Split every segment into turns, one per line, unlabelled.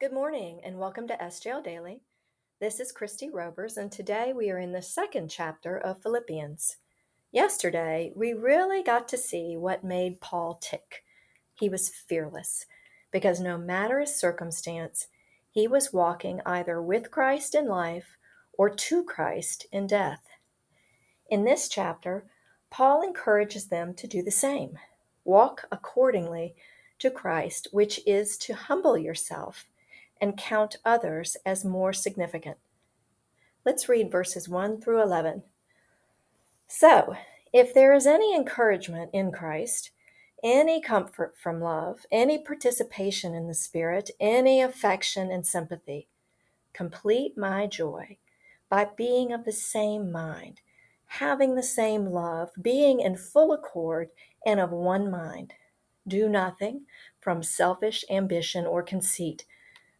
Good morning and welcome to SJL Daily. This is Kristie Robers, and today we are in the second chapter of Philippians. Yesterday, we really got to see what made Paul tick. He was fearless because no matter his circumstance, he was walking either with Christ in life or to Christ in death. In this chapter, Paul encourages them to do the same. Walk accordingly to Christ, which is to humble yourself and count others as more significant. Let's read verses 1 through 11. So, if there is any encouragement in Christ, any comfort from love, any participation in the Spirit, any affection and sympathy, complete my joy by being of the same mind, having the same love, being in full accord and of one mind. Do nothing from selfish ambition or conceit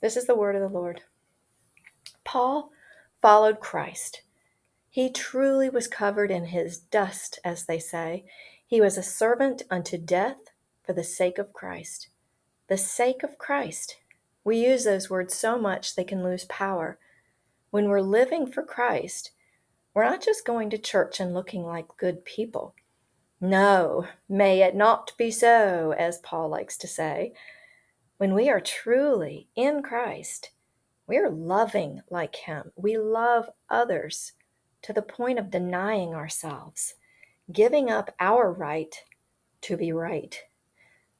This is the word of the Lord. Paul followed Christ. He truly was covered in his dust, as they say. He was a servant unto death for the sake of Christ. The sake of Christ. We use those words so much they can lose power. When we're living for Christ, we're not just going to church and looking like good people. No, may it not be so, as Paul likes to say. When we are truly in Christ, we are loving like Him. We love others to the point of denying ourselves, giving up our right to be right,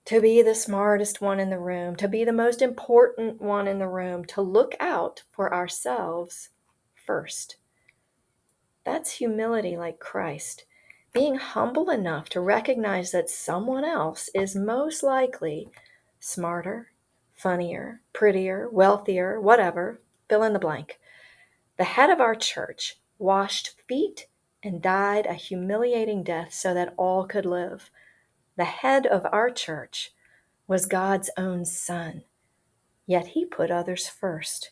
to be the smartest one in the room, to be the most important one in the room, to look out for ourselves first. That's humility like Christ, being humble enough to recognize that someone else is most likely smarter, funnier, prettier, wealthier, whatever, fill in the blank. The head of our church washed feet and died a humiliating death so that all could live. The head of our church was God's own son, yet he put others first.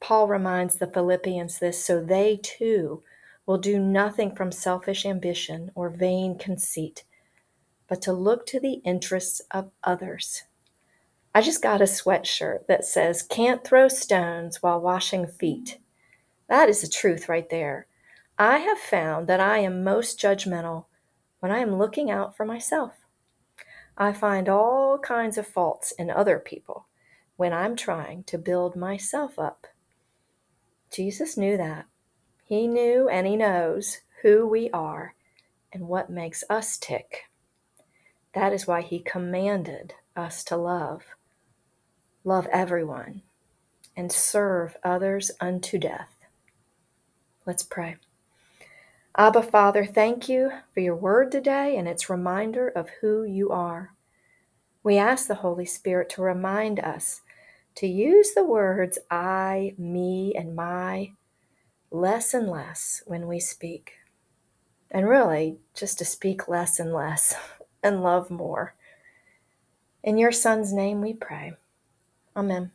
Paul reminds the Philippians this so they too will do nothing from selfish ambition or vain conceit, but to look to the interests of others. I just got a sweatshirt that says, Can't throw stones while washing feet. That is the truth right there. I have found that I am most judgmental when I am looking out for myself. I find all kinds of faults in other people when I'm trying to build myself up. Jesus knew that. He knew and He knows who we are and what makes us tick. That is why He commanded us to love love everyone, and serve others unto death. Let's pray. Abba, Father, thank you for your word today and its reminder of who you are. We ask the Holy Spirit to remind us to use the words I, me, and my less and less when we speak. And really, just to speak less and less and love more. In your Son's name we pray. Amen.